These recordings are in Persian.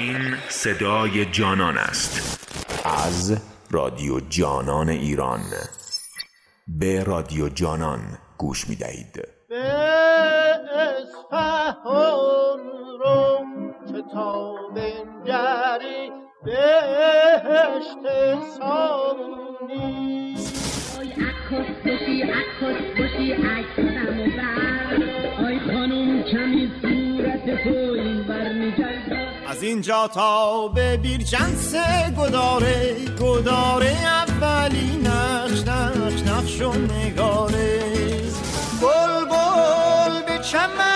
این صدای جانان است. از رادیو جانان ایران. به رادیو جانان گوش می دهید اینجا تا به بیرجنس گداره گداره اولی نقش نقش نقش و نگاره. بل بل به چمن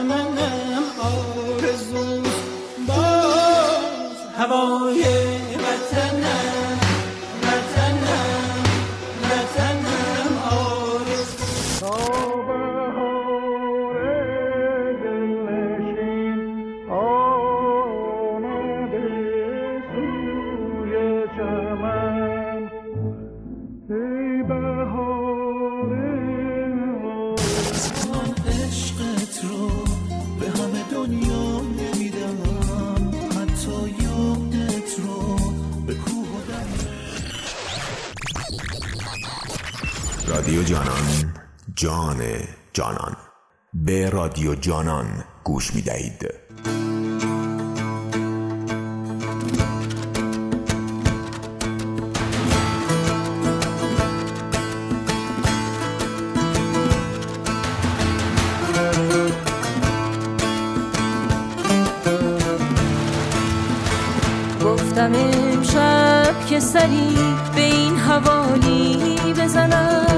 Come on. جانان گوش می دهید گفتم امشب که سری به این حوالی بزنم.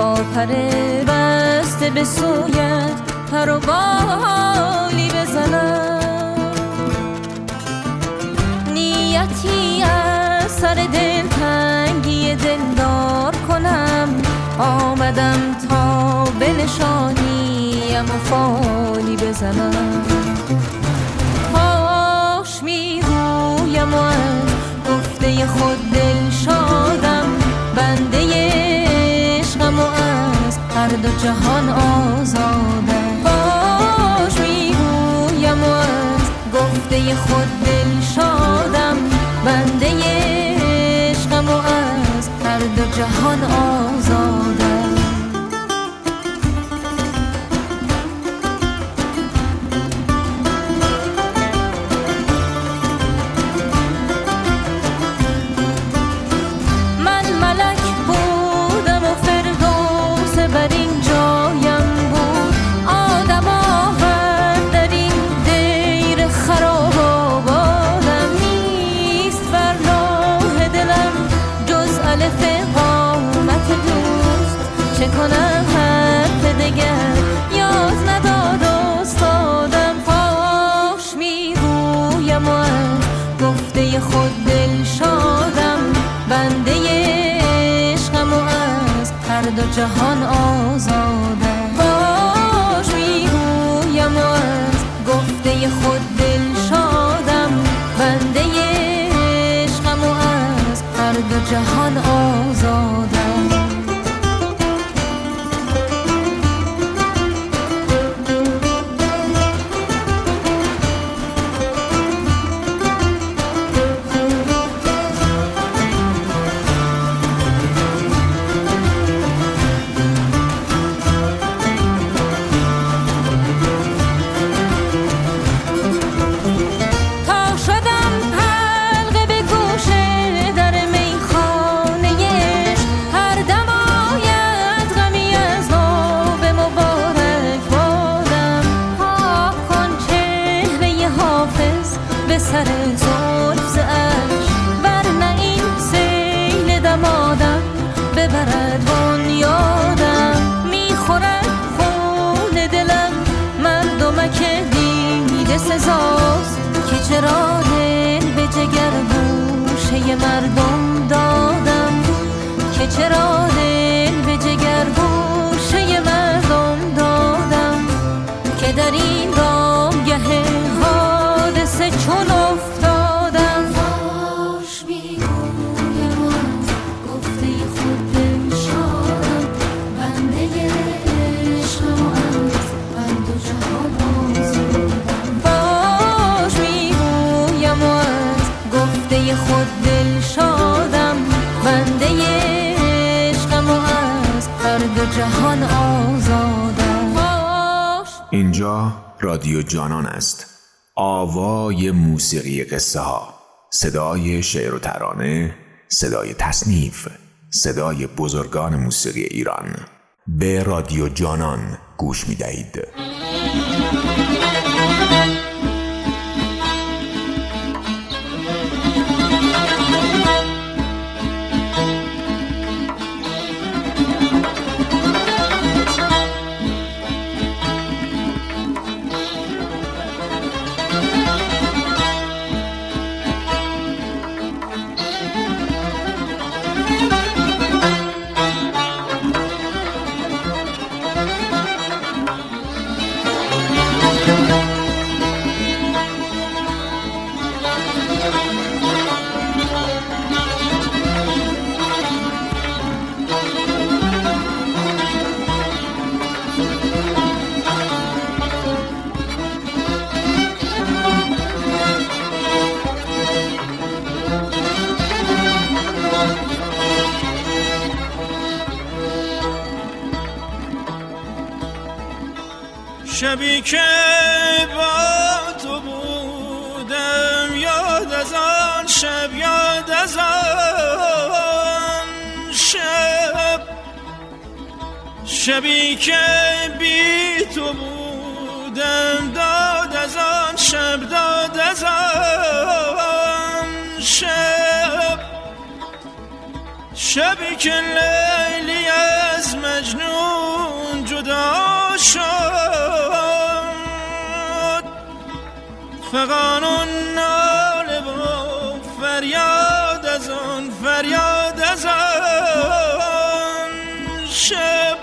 با پر بسته به سویت پر و بالی بزنم. نیتی از سر دل تنگی دلدار کنم. آمدم تا به نشانیم و فالی بزنم. پاش می‌گویم و از گفته خود جهان آزادم پاش می‌گویم و از گفته خود دل شادم. بنده عشقم و از هر دو جهان آزادم جهان آزادم باش می‌گویم از گفته خود دل شادم. بنده عشقم و از هر دو جهان آزادم موسیقی قصه ها صدای شعر و ترانه صدای تصنیف صدای بزرگان موسیقی ایران به رادیو جانان گوش می دهید. شبی که لیلی از مجنون جدا شد. فقان و ناله و فریاد از آن فریاد از آن شب.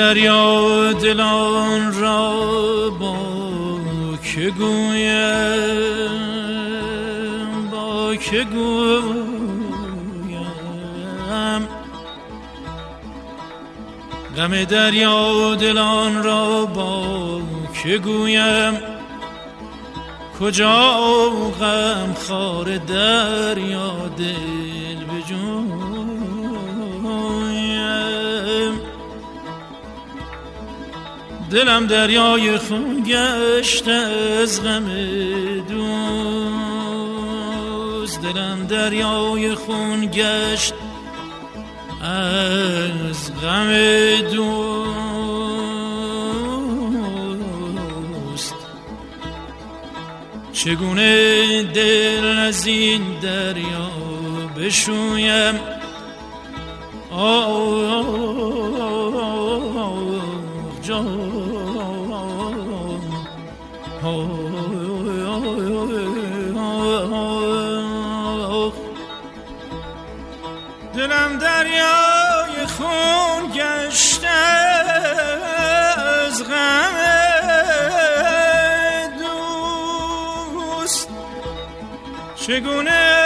دریا دلان را با که گویم با که گویم. غم دریا دلان را با که گویم. کجا غم خار دریا دل دلم دریای خون گشت از غم دوست. دلم دریای خون گشت از غم دوست. چگونه دل از این دریا بشویم؟ آه چگونه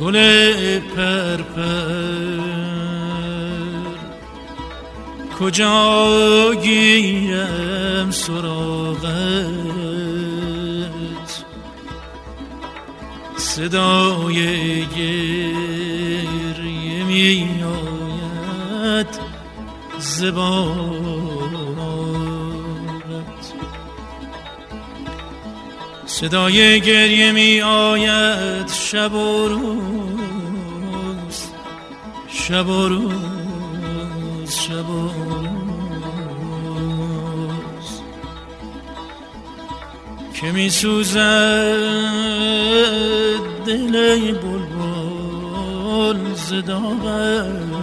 گل پرپر کجا گیرم سراغت؟ صدای گریه می آید زبارت صدای گریه می آید شب و روز. شب و روز شب و روز. که می سوزد دل بلبل زداغت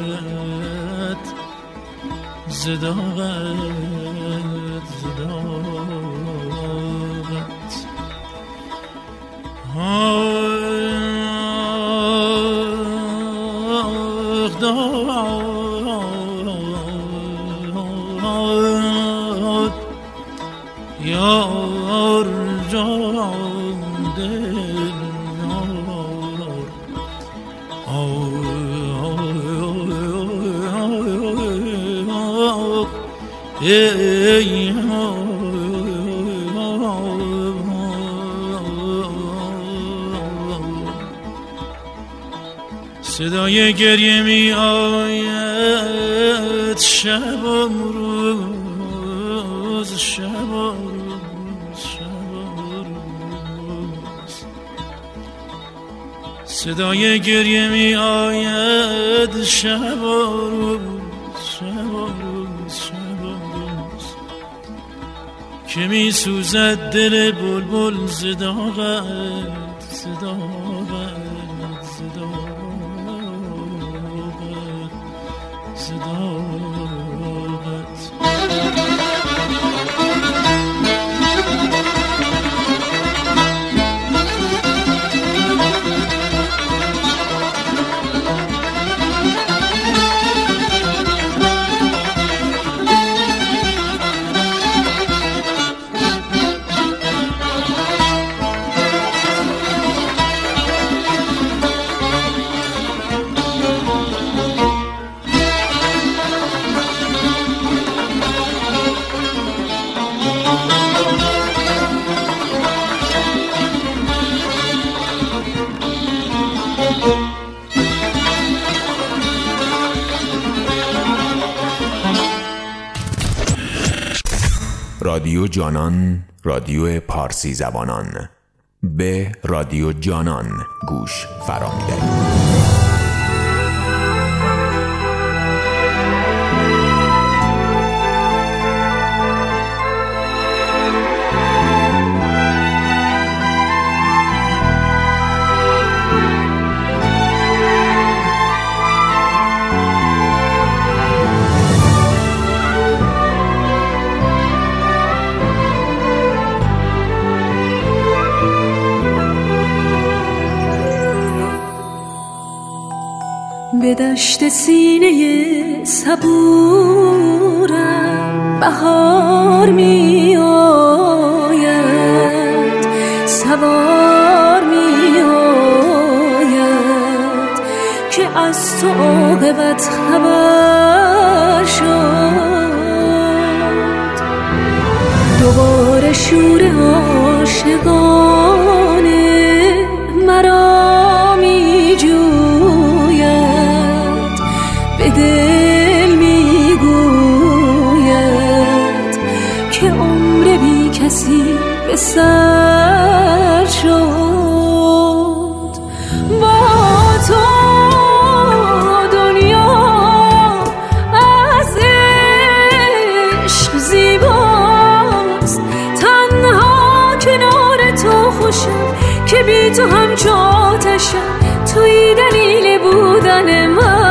زداغت آه داد یار صدای گریه می آید شب و روز شب و روز شب و روز. صدای گریه می آید شب و روز شب و روز شب و روز. که می سوزد دل بلبل زداغت جانان رادیو پارسی زبانان. به رادیو جانان گوش فرا دشت سینه صبورم بهار می آید. سوار می آید که از تو عاقبت خبر شد. دوباره شور عاشقان باشم که بی تو همچو آتشم. توی دلیل بودن من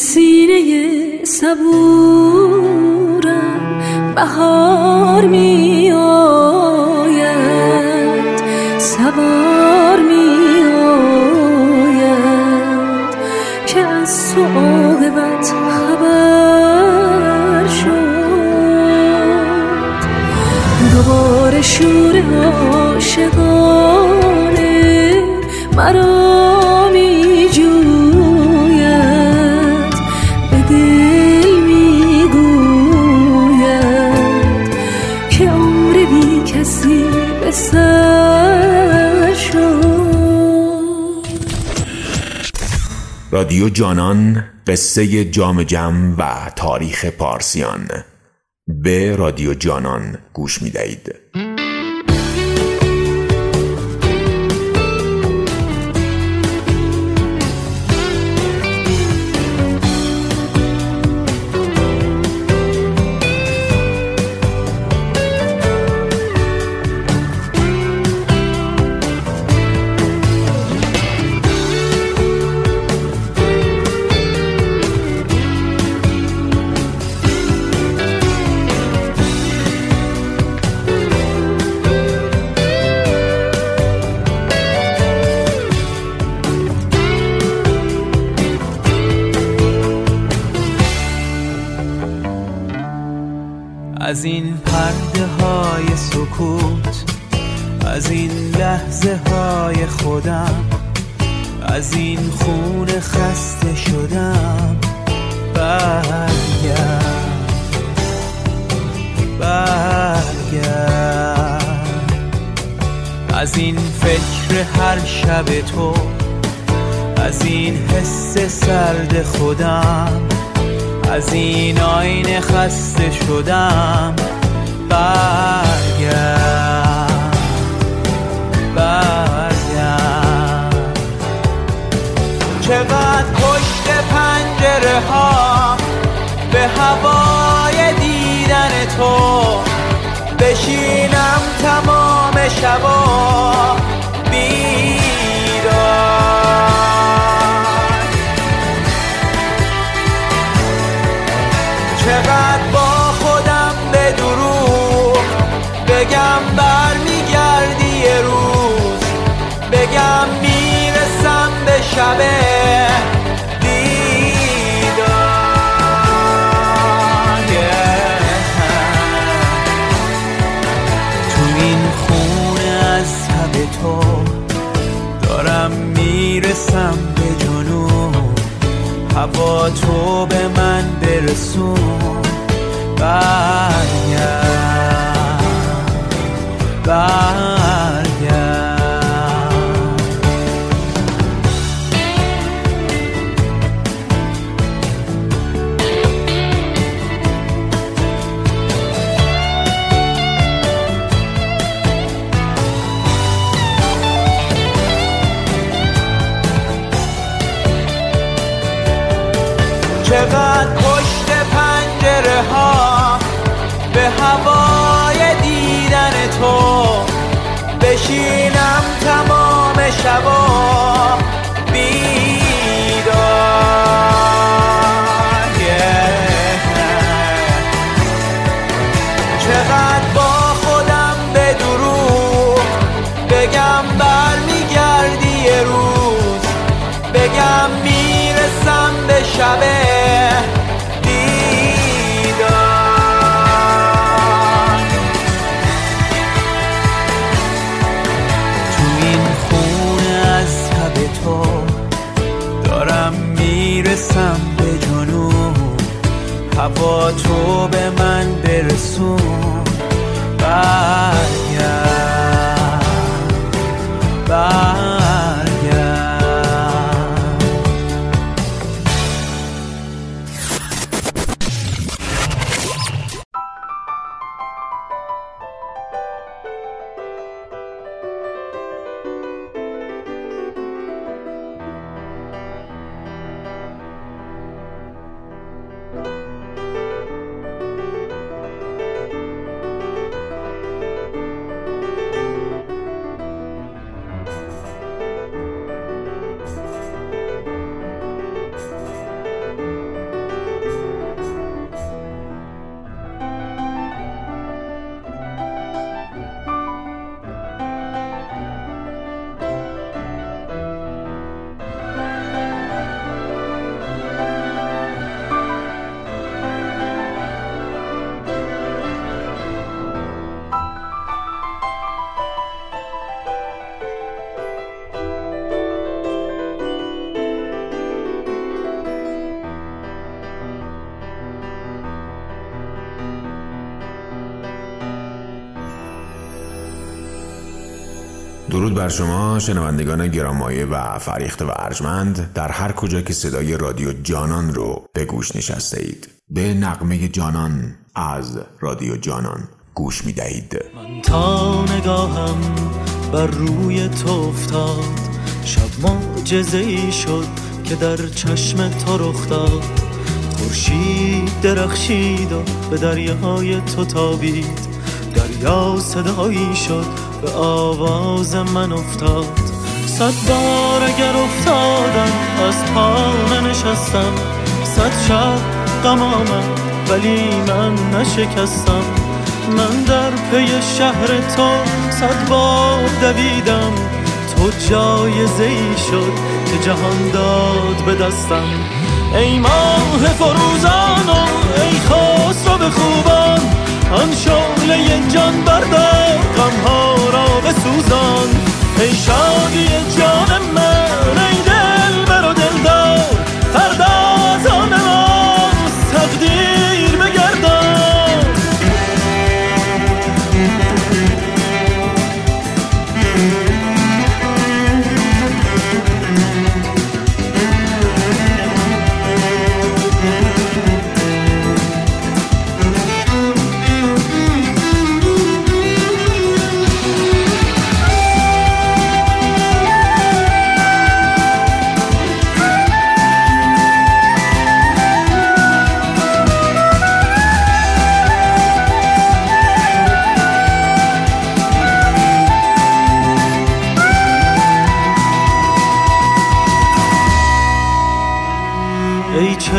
سینه صبورم. بهار می رادیو جانان قصه جام جم و تاریخ پارسیان به رادیو جانان گوش می دهید. می‌رسم به جنوب. هوا تو به من برسون. برگرد. برگرد. تو به من برسون. بر شما شنوندگان گرامایه و فریخته و ارجمند در هر کجا که صدای رادیو جانان رو به گوش نشسته اید. به نقمه جانان از رادیو جانان گوش می دهید. من تا نگاهم بر روی تو افتاد. شب معجزه ای شد که در چشم تو رخ داد. خورشید درخشید و به دریای تو تابید. دریا صدایی شد به آواز من افتاد. صد بار اگر افتادم از پا ننشستم. صد شب غم آمد ولی من نشکستم. من در پی شهر تو صد بار دویدم. تو جایزه ای شد که جهان داد به دستم. ای ماه فروزان و ای خسرو به خوبان آن شعله جان بردار غمها را بسوزان. ای شادی جان من ای دل بر و دلدار فردا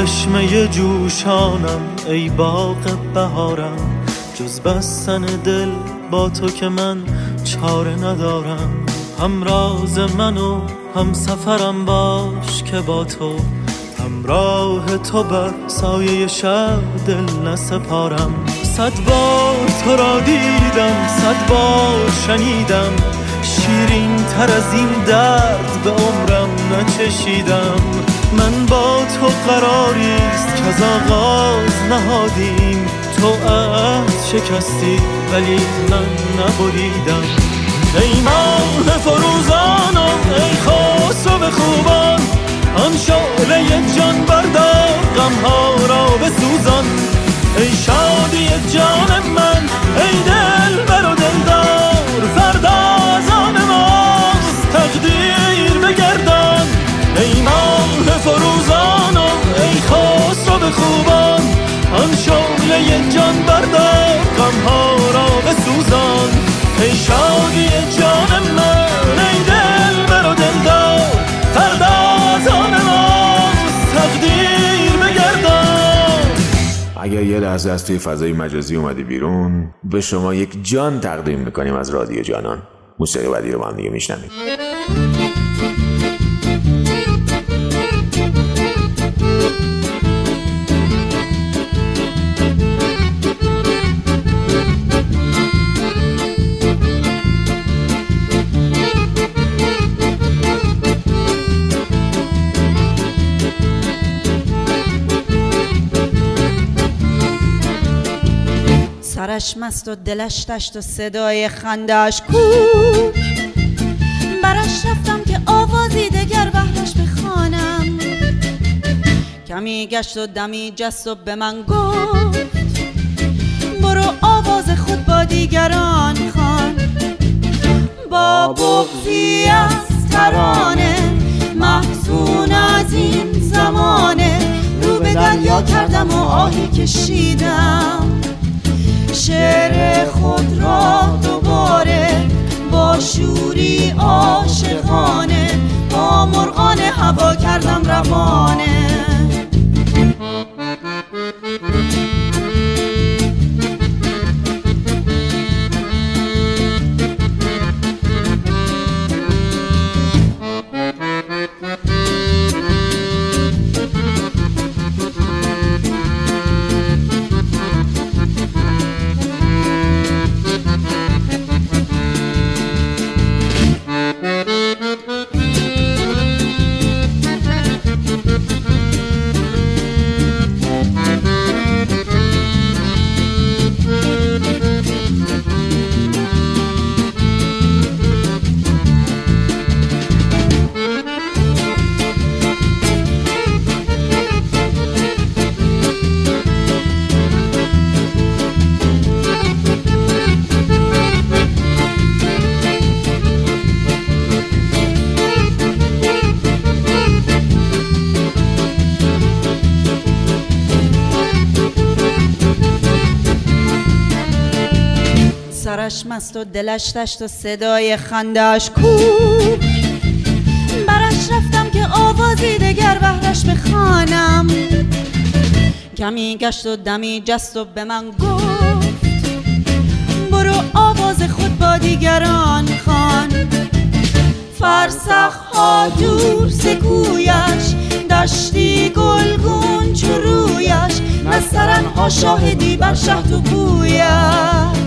چشمه جوشانم ای باغ بهارم. جز بستن دل با تو که من چاره ندارم. هم راز من و هم سفرم باش که با تو. همراه تو بر سایه شب دل نسپارم. صد بار تو را دیدم صد بار شنیدم. شیرین تر از این درد به عمرم نچشیدم. من با تو قراریست که از آغاز نهادیم. تو عهد شکستی ولی من نبریدم. ای ماه فروزان و ای خسرو خوبان آن شعله جان بردار غمها را بسوزان. ای شادی جان من ای دل بر خسرو خوبان آن شعله جان بردار غمها را بسوزان. ای شادی جان من ای دل بر و دلدار فردا از آن ماست تقدیر بگردان. اگر یه لحظه از توی فضای مجازی اومدی بیرون به شما یک جان تقدیم می‌کنیم از رادیو جانان. موسیقی بعدی رو با هم دیگه میشنویم. سرش مست و دلش تشت و صدای خندش کو برش رفتم که آوازی دگر بهرش بخوانم. کمی گشت و دمی جست و به من گفت برو آواز خود با دیگران خوان. با بغزی از ترانه محزون از این زمانه. رو به دریا کردم و آهی کشیدم. شعر خود را دوباره با شوری عاشقانه با مرغان هوا کردم روانه. سرش مست و دلش تشت و صدای خندش کو برش رفتم که آوازی دگر بهرش بخوانم. کمی گشت و دمی جست و به من گفت برو آواز خود با دیگران خوان. فرسخ ها دور سکویش دشتی گلگون چو رویش. نسترن ها شاهدی بر شهد و بویش.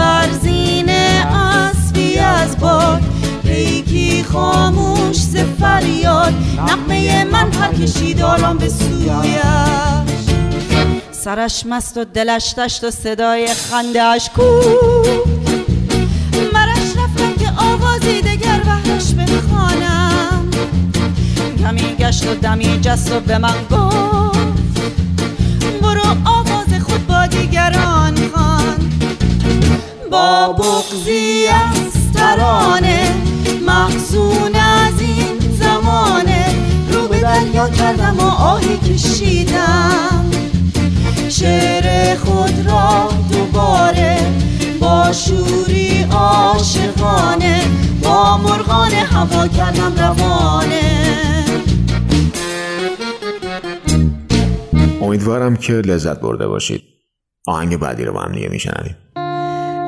بر زین اسبی از باد. پیکی خاموش ز فریاد نقمه من پر کشید آرام به سویش. سرش مست و دلش تشت و صدای خندهاش کو برش رفتم که آوازی دگر بهرش بخوانم. کمی گشت و دمی جست و به من گفت برو آواز خود با دیگران. با بغزی از ترانه محزون از این زمانه. رو به دریا کردم و آهی کشیدم. شعر خود را دوباره با شوری عاشقانه با مرغان هوا کردم روانه. امیدوارم که لذت برده باشید. آهنگ بعدی رو با هم دیگه میشنویم.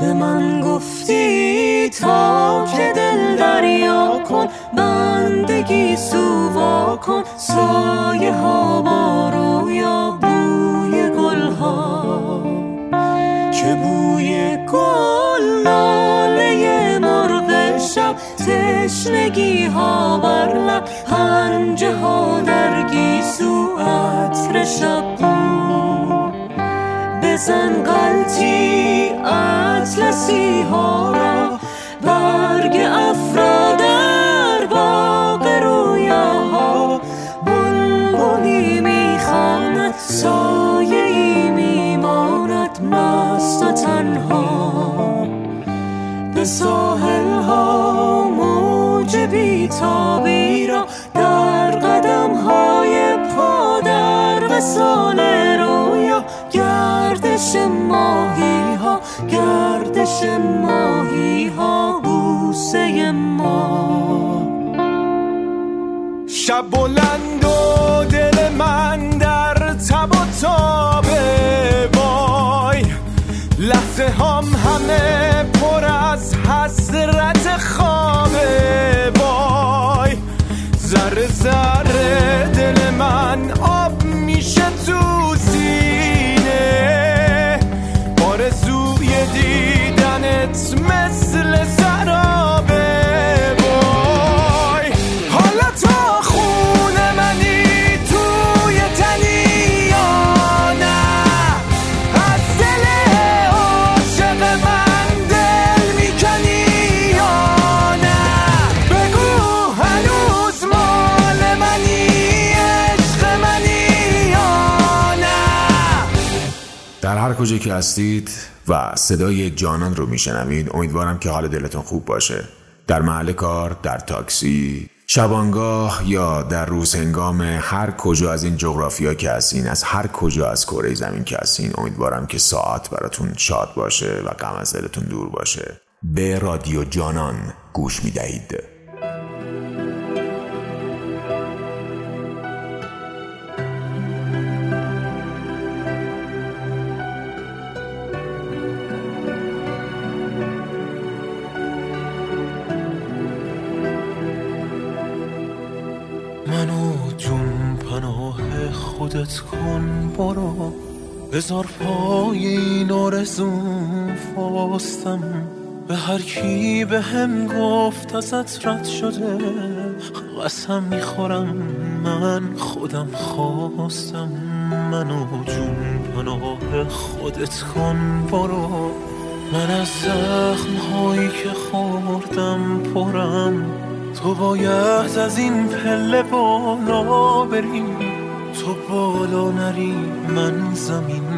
به من گفتی تا که دل دریا کن بندگی سووا کن سایه ها بارو یا بوی گل ها. که بوی گل لاله مرغ شب تشنگی ها بر لب پنجه ها در گیسو عطر شب. بود بزن قلطی اطلسی ها را. برگ افرا در باغ رویاها. بلبلی می‌خواند سایه ای میماند مست و تنها. به ساحل ها موج بیتابی را در قدم های پا در وسال رویا گردش ماهی ها گردش ماهی ها بوسه ما. شب بلند و دل من در تب و تابه وای. لحظه هم همه پر از حسرت خوابه وای. ذره ذره دل من آب میشه تو هستید و صدای جانان رو میشنوید امیدوارم که حال دلتون خوب باشه. در محل کار در تاکسی شبانگاه یا در روز هنگام هر کجا از این جغرافیا که هستین از هر کجا از کره زمین که هستین امیدوارم که ساعت براتون شاد باشه و غم از دلتون دور باشه. به رادیو جانان گوش می‌دهید. بذار پای این فاستم. به هر کی به هم گفت ازت رد شده قسم می‌خورم من خودم خواستم. منو جون پناه خودت کن برو. من از زخم هایی که خوردم پرم. تو باید از این پله بالا بری تو بالا نری من زمین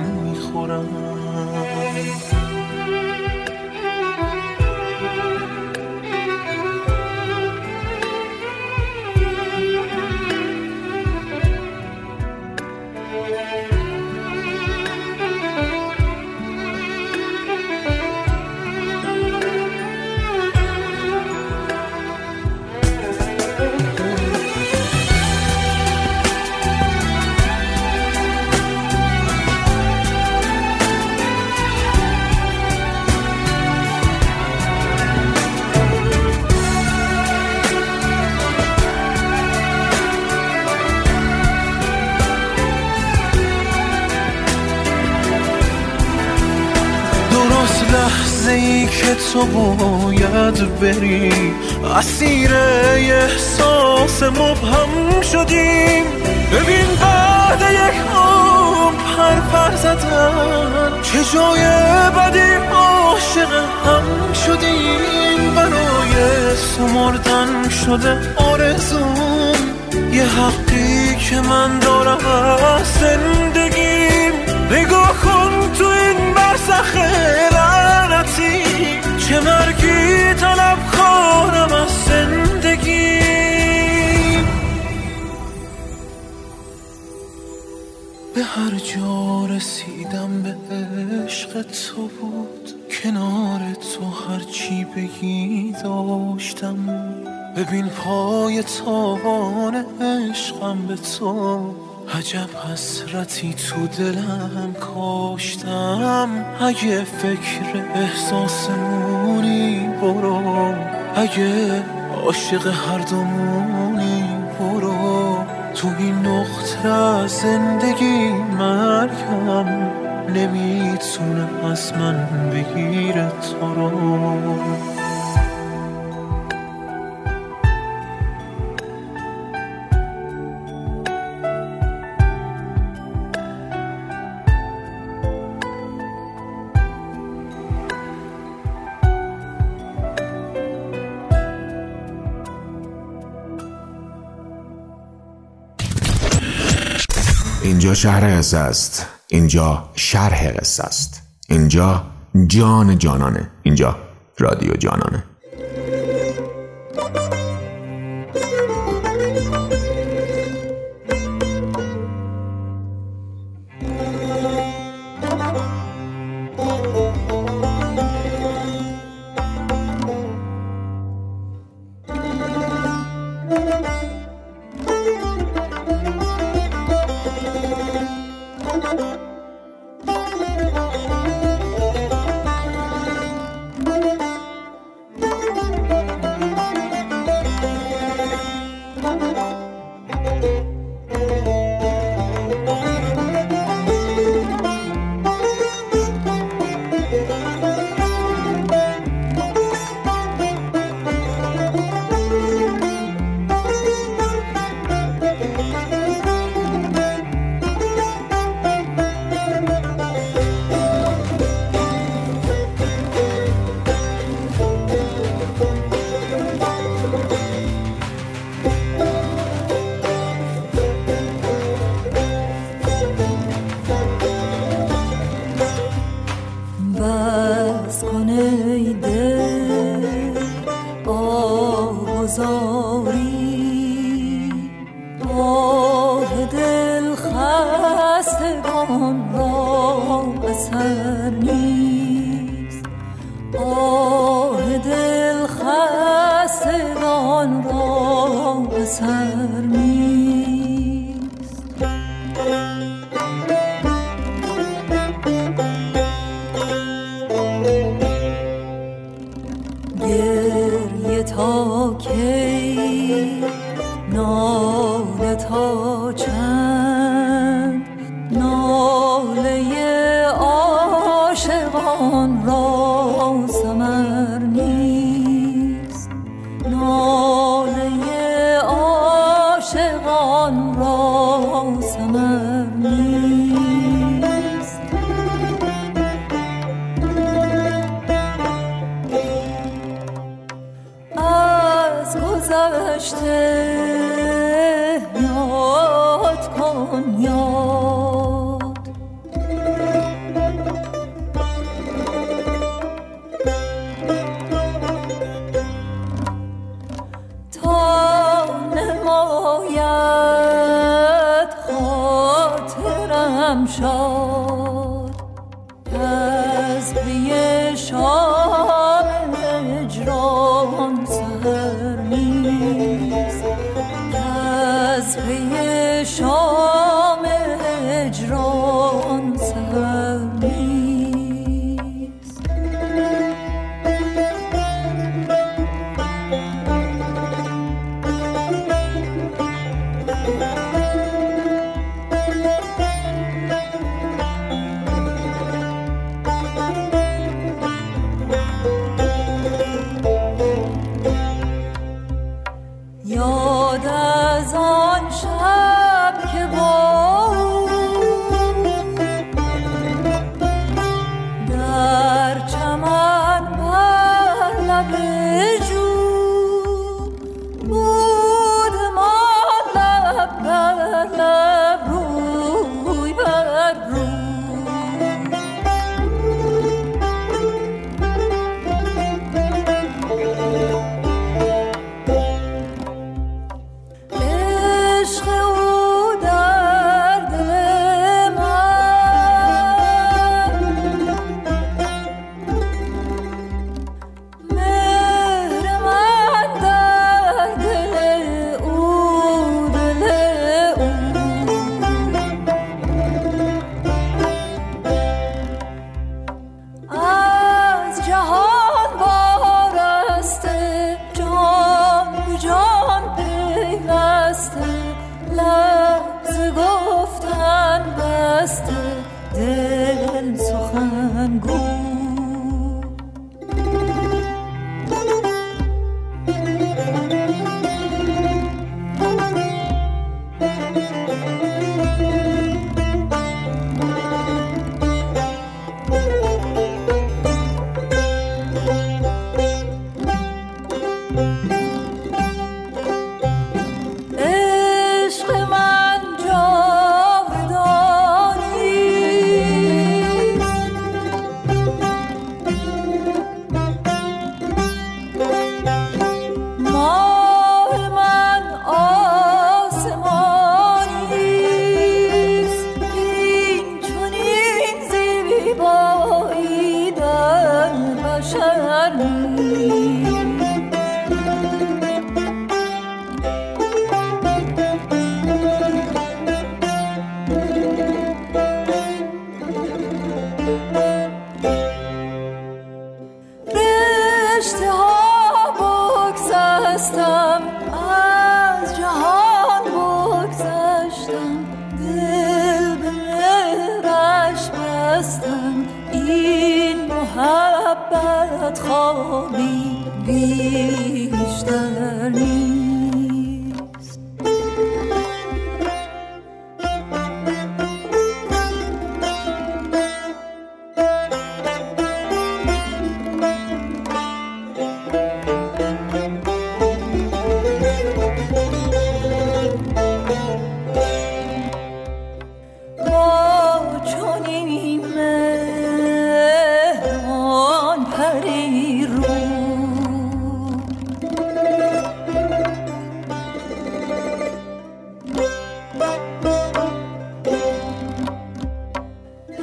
تو باید بری. اسیر احساس مبهم شدیم. ببین بعد یک عمر پر پر زدن چه جای بدی عاشق هم شدیم. برای سمردن شده آرزوم. یه حقی که من دارم از زندگیم. نگاه کن تو این برزخ لعنتی. چه مرگی طلب کنم از زندگی. به هر جا رسیدم به عشق تو بود. کنار تو هرچی بگی داشتم. ببین پای تابان عشقم به تو عجب حسرتی تو دلم کاشتم اگه فکر احساسمونی برو. اگه عاشق هر دومونی برو. تو این نقطه زندگی مرگم نمی‌تونه از من بگیره تو رو. اینجا شهر قصه است. اینجا شرح قصه است. اینجا جان جانانه. اینجا رادیو جانانه. journey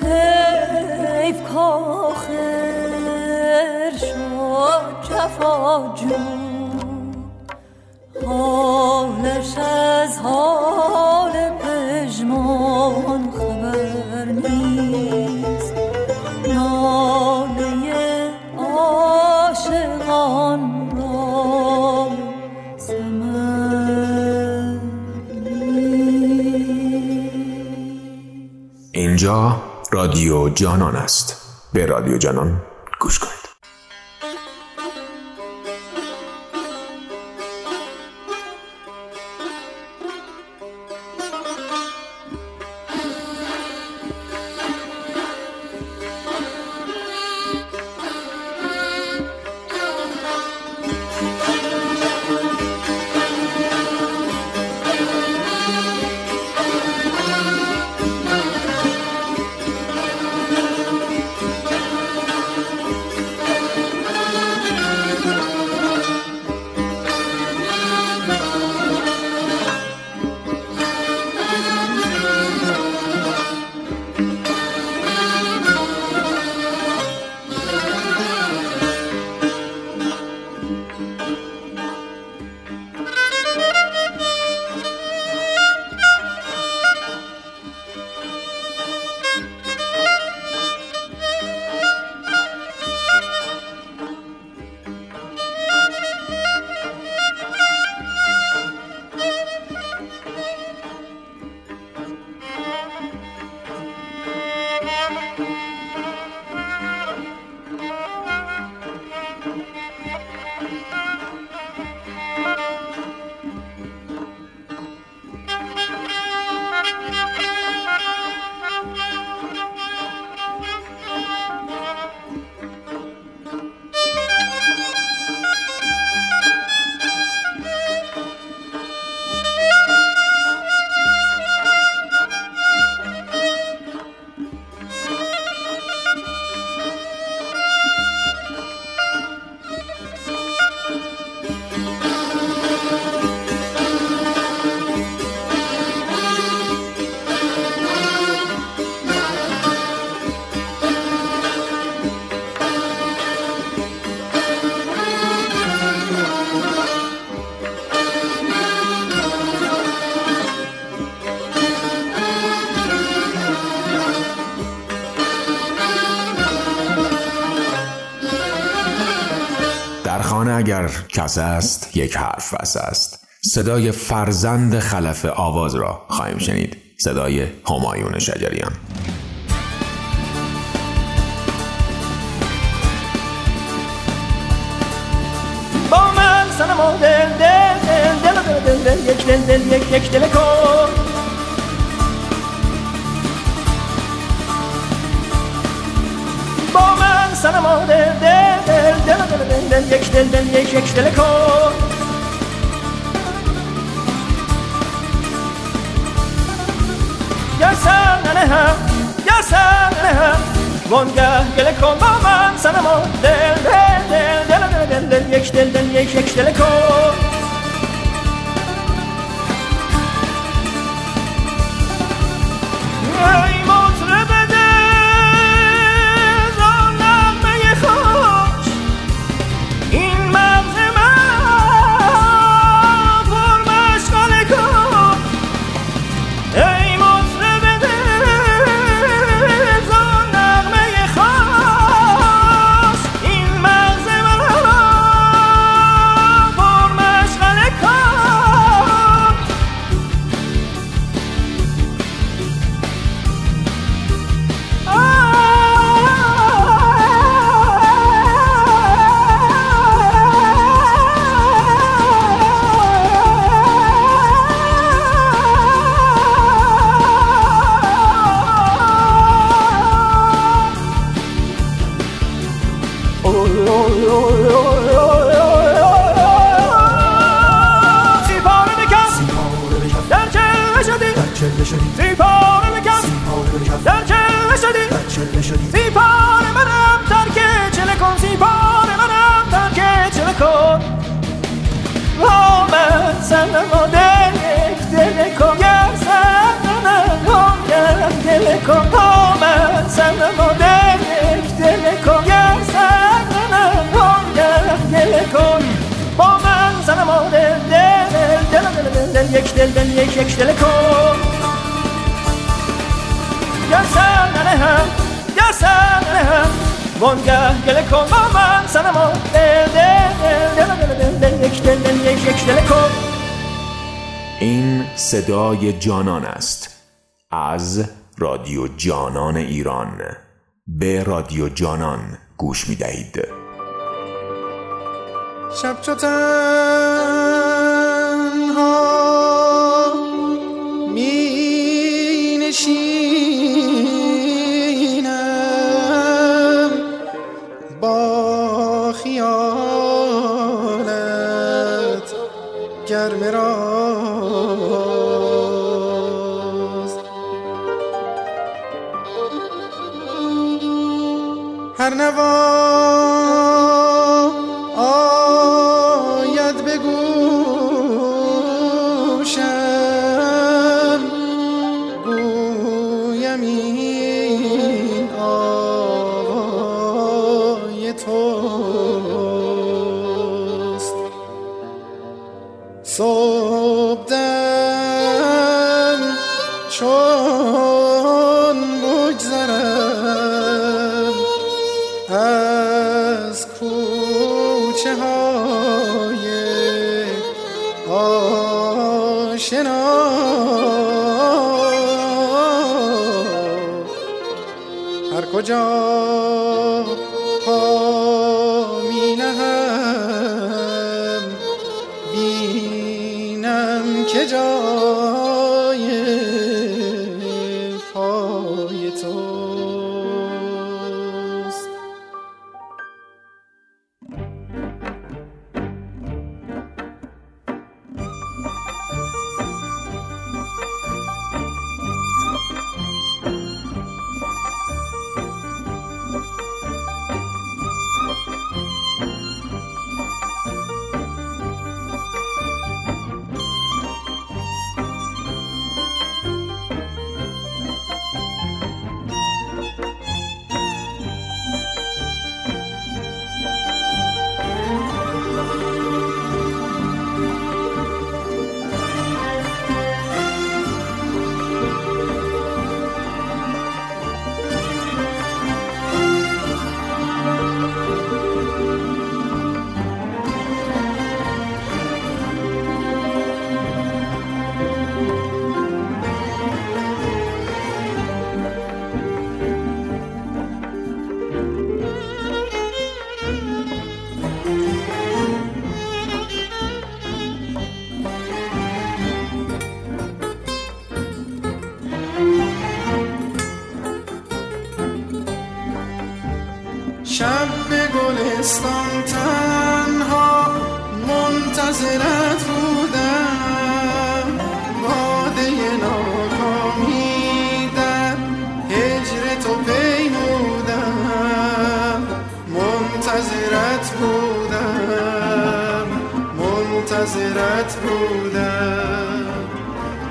حیف کاخر شد جفاجو حالش از حال رادیو جانان است. به رادیو جانان اگر کس است یک حرف بس است صدای فرزند خلف آواز را خواهیم شنید صدای همایون شجریان با من سنما دل دل دل دل دل دل یک دل دل یک یک دل کن با من دل دل دل دل دل دل دل یک دل دل یک یک دل کن گر سر ننهم گر سر ننهم وانگه گله کن با من سنما دل دل دل دل دل دل دل یک دل دل صدای جانان است. از رادیو جانان ایران. به رادیو جانان گوش می دهید شب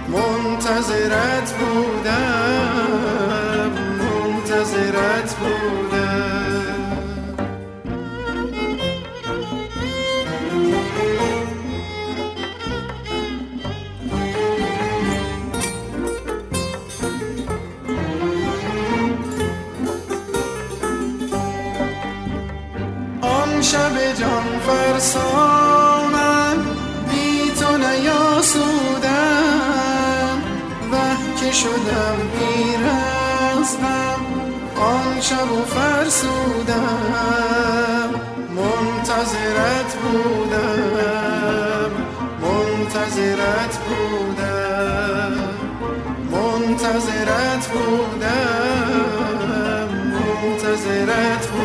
منتظرت بودم منتظرت بودم. آن شب جان فرسان شدم پیر آن شب و فرسودم منتظرت بودم. منتظرت بودم. منتظرت بودم. منتظرت بودم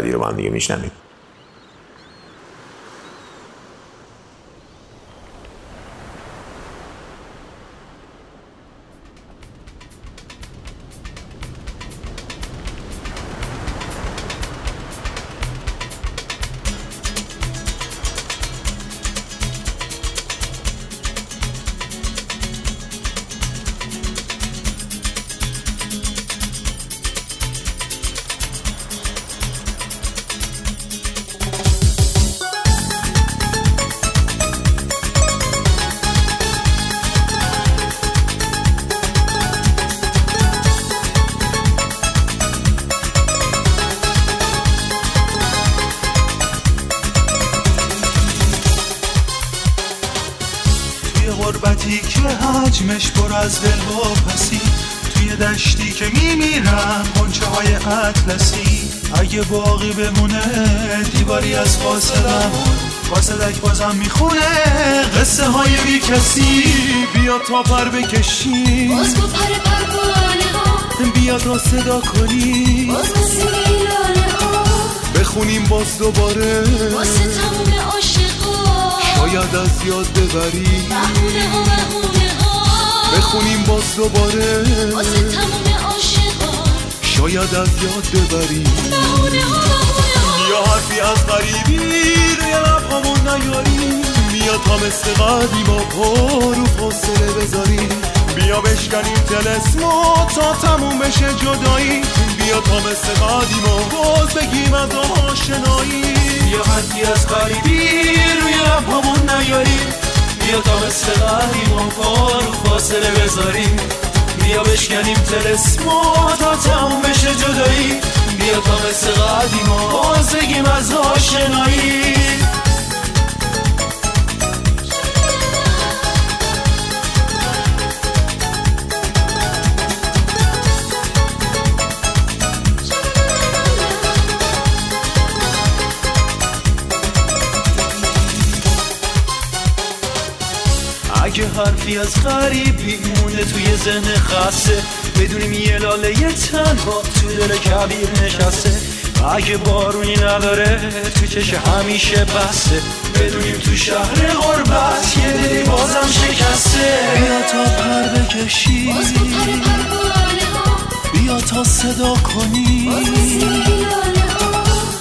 بعدی رو با هم دیگه دشتی که میمیرم قنچه های اطلسی. اگه باقی بمونه دیواری از فاصلم فاصلک بازم می‌خونه قصه های بی کسی. بیا تا پر بکشی. باز با پر پروانه ها. بیا تا صدا کنی. باز مثل ها. بخونیم باز دوباره. واسه تموم عاشقا. شاید از یاد ببری. بهونه ها بخونیم باز دوباره. واسه تموم عاشقا شاید از یاد ببری بهونه ها بهونه ها. بیا حرفی از غریبی روی لبهامون نیاری بیا تا مثل قدیما پا رو فاصله بذاری بیا بشکنیم تلسما تا تموم بشه جدایی. بیا تا مثل قدیما باز بگیم از آشنایی. بیا حرفی از غریبی روی لبهامون نیاری بیا تا مثل قدیما پا رو فاصله بذاریم. بیا بشکنیم تلسما تا تموم بشه جدایی. بیا تا مثل قدیما باز بگیم از آشنایی. حرفی از غریبی مونده توی ذهن خسته. بدونیم یه لاله یه تنها تو دل کبیر نشسته. اگه بارونی نداره تو چش همیشه بسته. بدونیم تو شهر غربت یه دلی بازم شکسته. بیا تا پر بکشی. بیا تا صدا کنی.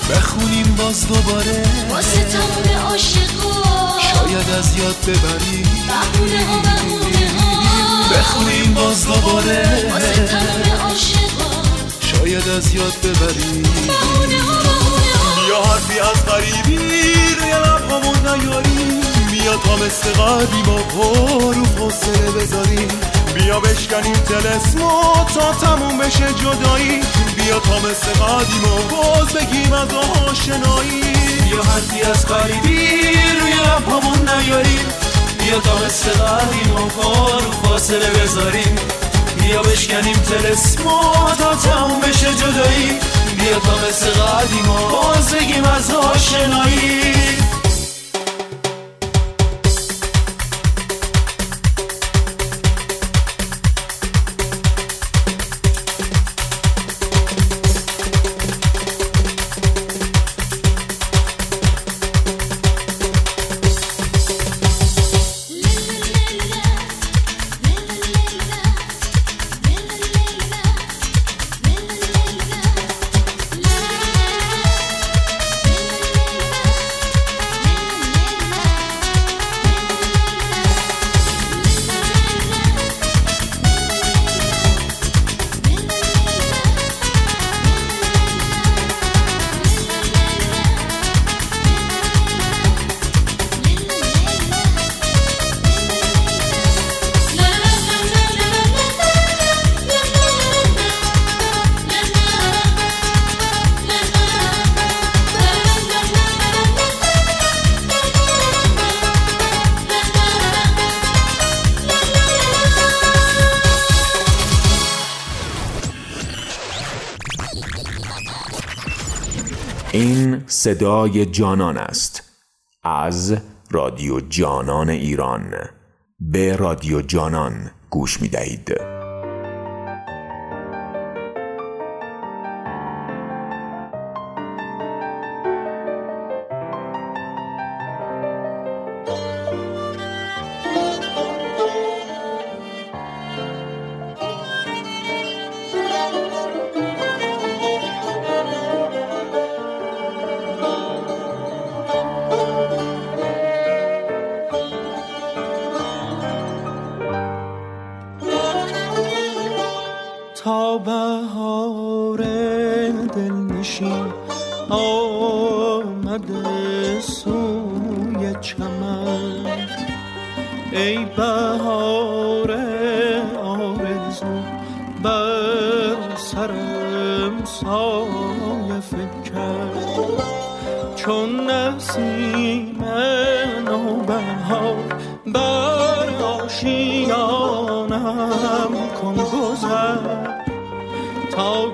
بخونیم باز دوباره. واسه تموم عاشقا. شاید از یاد ببری. بهونه ها بهونه ها. بخونیم باز دوباره. واسه تموم عاشقا. شاید از یاد ببری. بهونه ها بهونه ها. بیا حرفی از غریبی روی لبهامون نیاری. بیا تا مثل قدیما پا رو فاصله بذاریم بیا بشکنیم تلسما تا تموم بشه جدایی. بیا تا مثل قدیما باز بگیم از آشنایی. بیا حرفی از غریبی لبهامون همون نیاریم. بیا تا مثل قدیم و فاصله بذاریم. بیا بشکنیم تلسمو تا تموم بشه جدایی. بیا تا مثل قدیم و باز بگیم از آشنایی. صدای جانان است از رادیو جانان ایران به رادیو جانان گوش می دهید.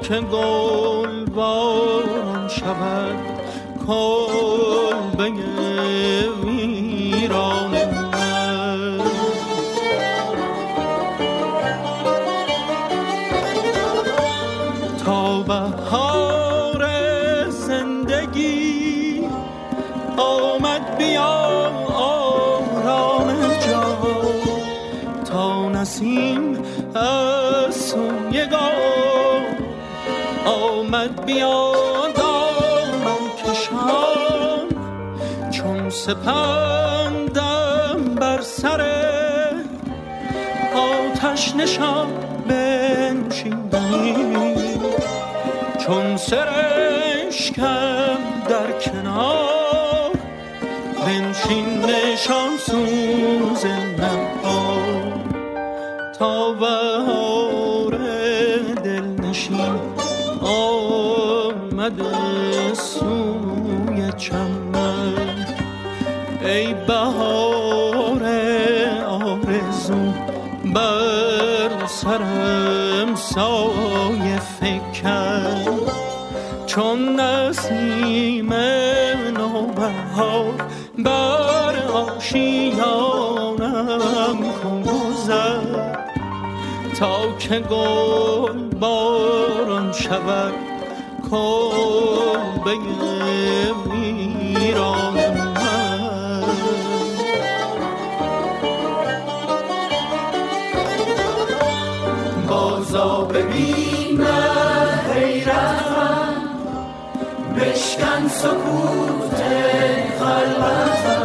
که گل باران شود کلبه بیا دامن کشان چون سپندم بر سر آتش نشان بنشیندنی چون سرشکم تا که گل باران شود کلبه ویران من. بازا ببین حیرتم بشکن سکوت خلوتم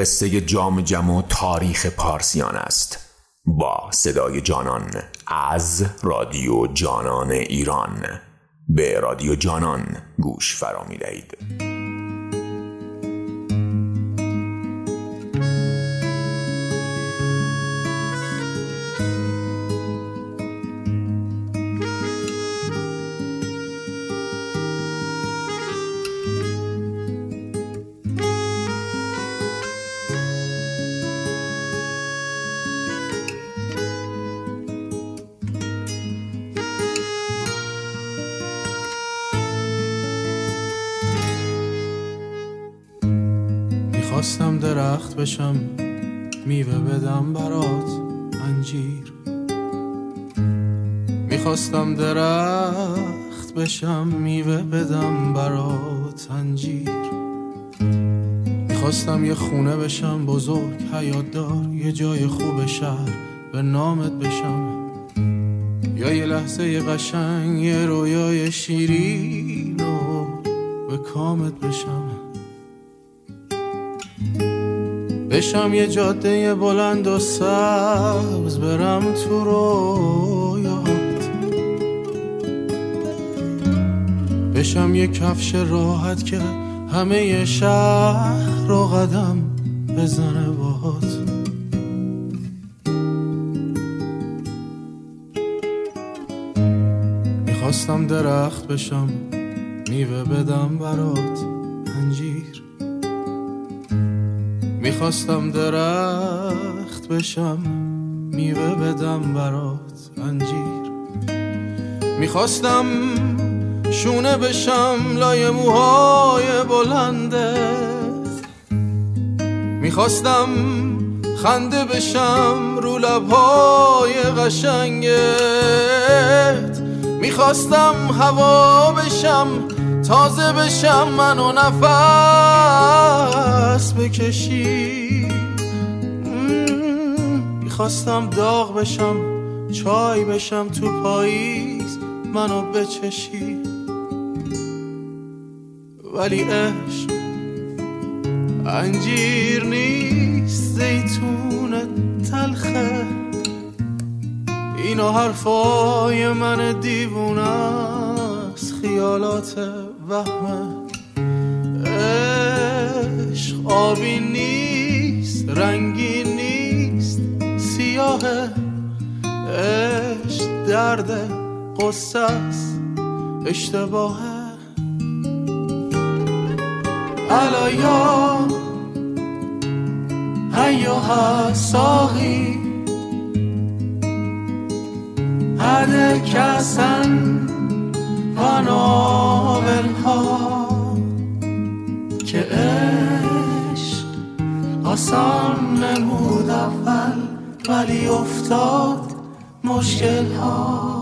قصه جام جم و تاریخ پارسیان است با صدای جانان از رادیو جانان ایران به رادیو جانان گوش فرا می دهید. بشم بزرگ حیات دار یه جای خوب شهر به نامت بشم. یا یه لحظه قشنگ یه رویای شیرین و به کامت بشم. بشم یه جاده بلند و سبز برم تو رویات. بشم یه کفش راحت که همه شهر رو قدم. بزنه باهات. می‌خواستم درخت بشم میوه بدم برات انجیر. می‌خواستم درخت بشم میوه بدم برات انجیر. می‌خواستم شونه بشم لای موهای بلندت می‌خواستم خنده بشم رو لبهای قشنگت. می‌خواستم هوا بشم تازه بشم من و نفس بکشی. می‌خواستم داغ بشم چای بشم تو پاییز منو بچشی. ولی عشق انجیر نیست زیتون تلخه. اینا حرفای من دیوونه است خیالات وهمه. عشق آبی نیست رنگی نیست سیاه عشق درد قصه اشتباهه. الایا هیوها ساقی. هده کسن و ناول ها که عشق آسان نمود اول ولی افتاد مشکل ها.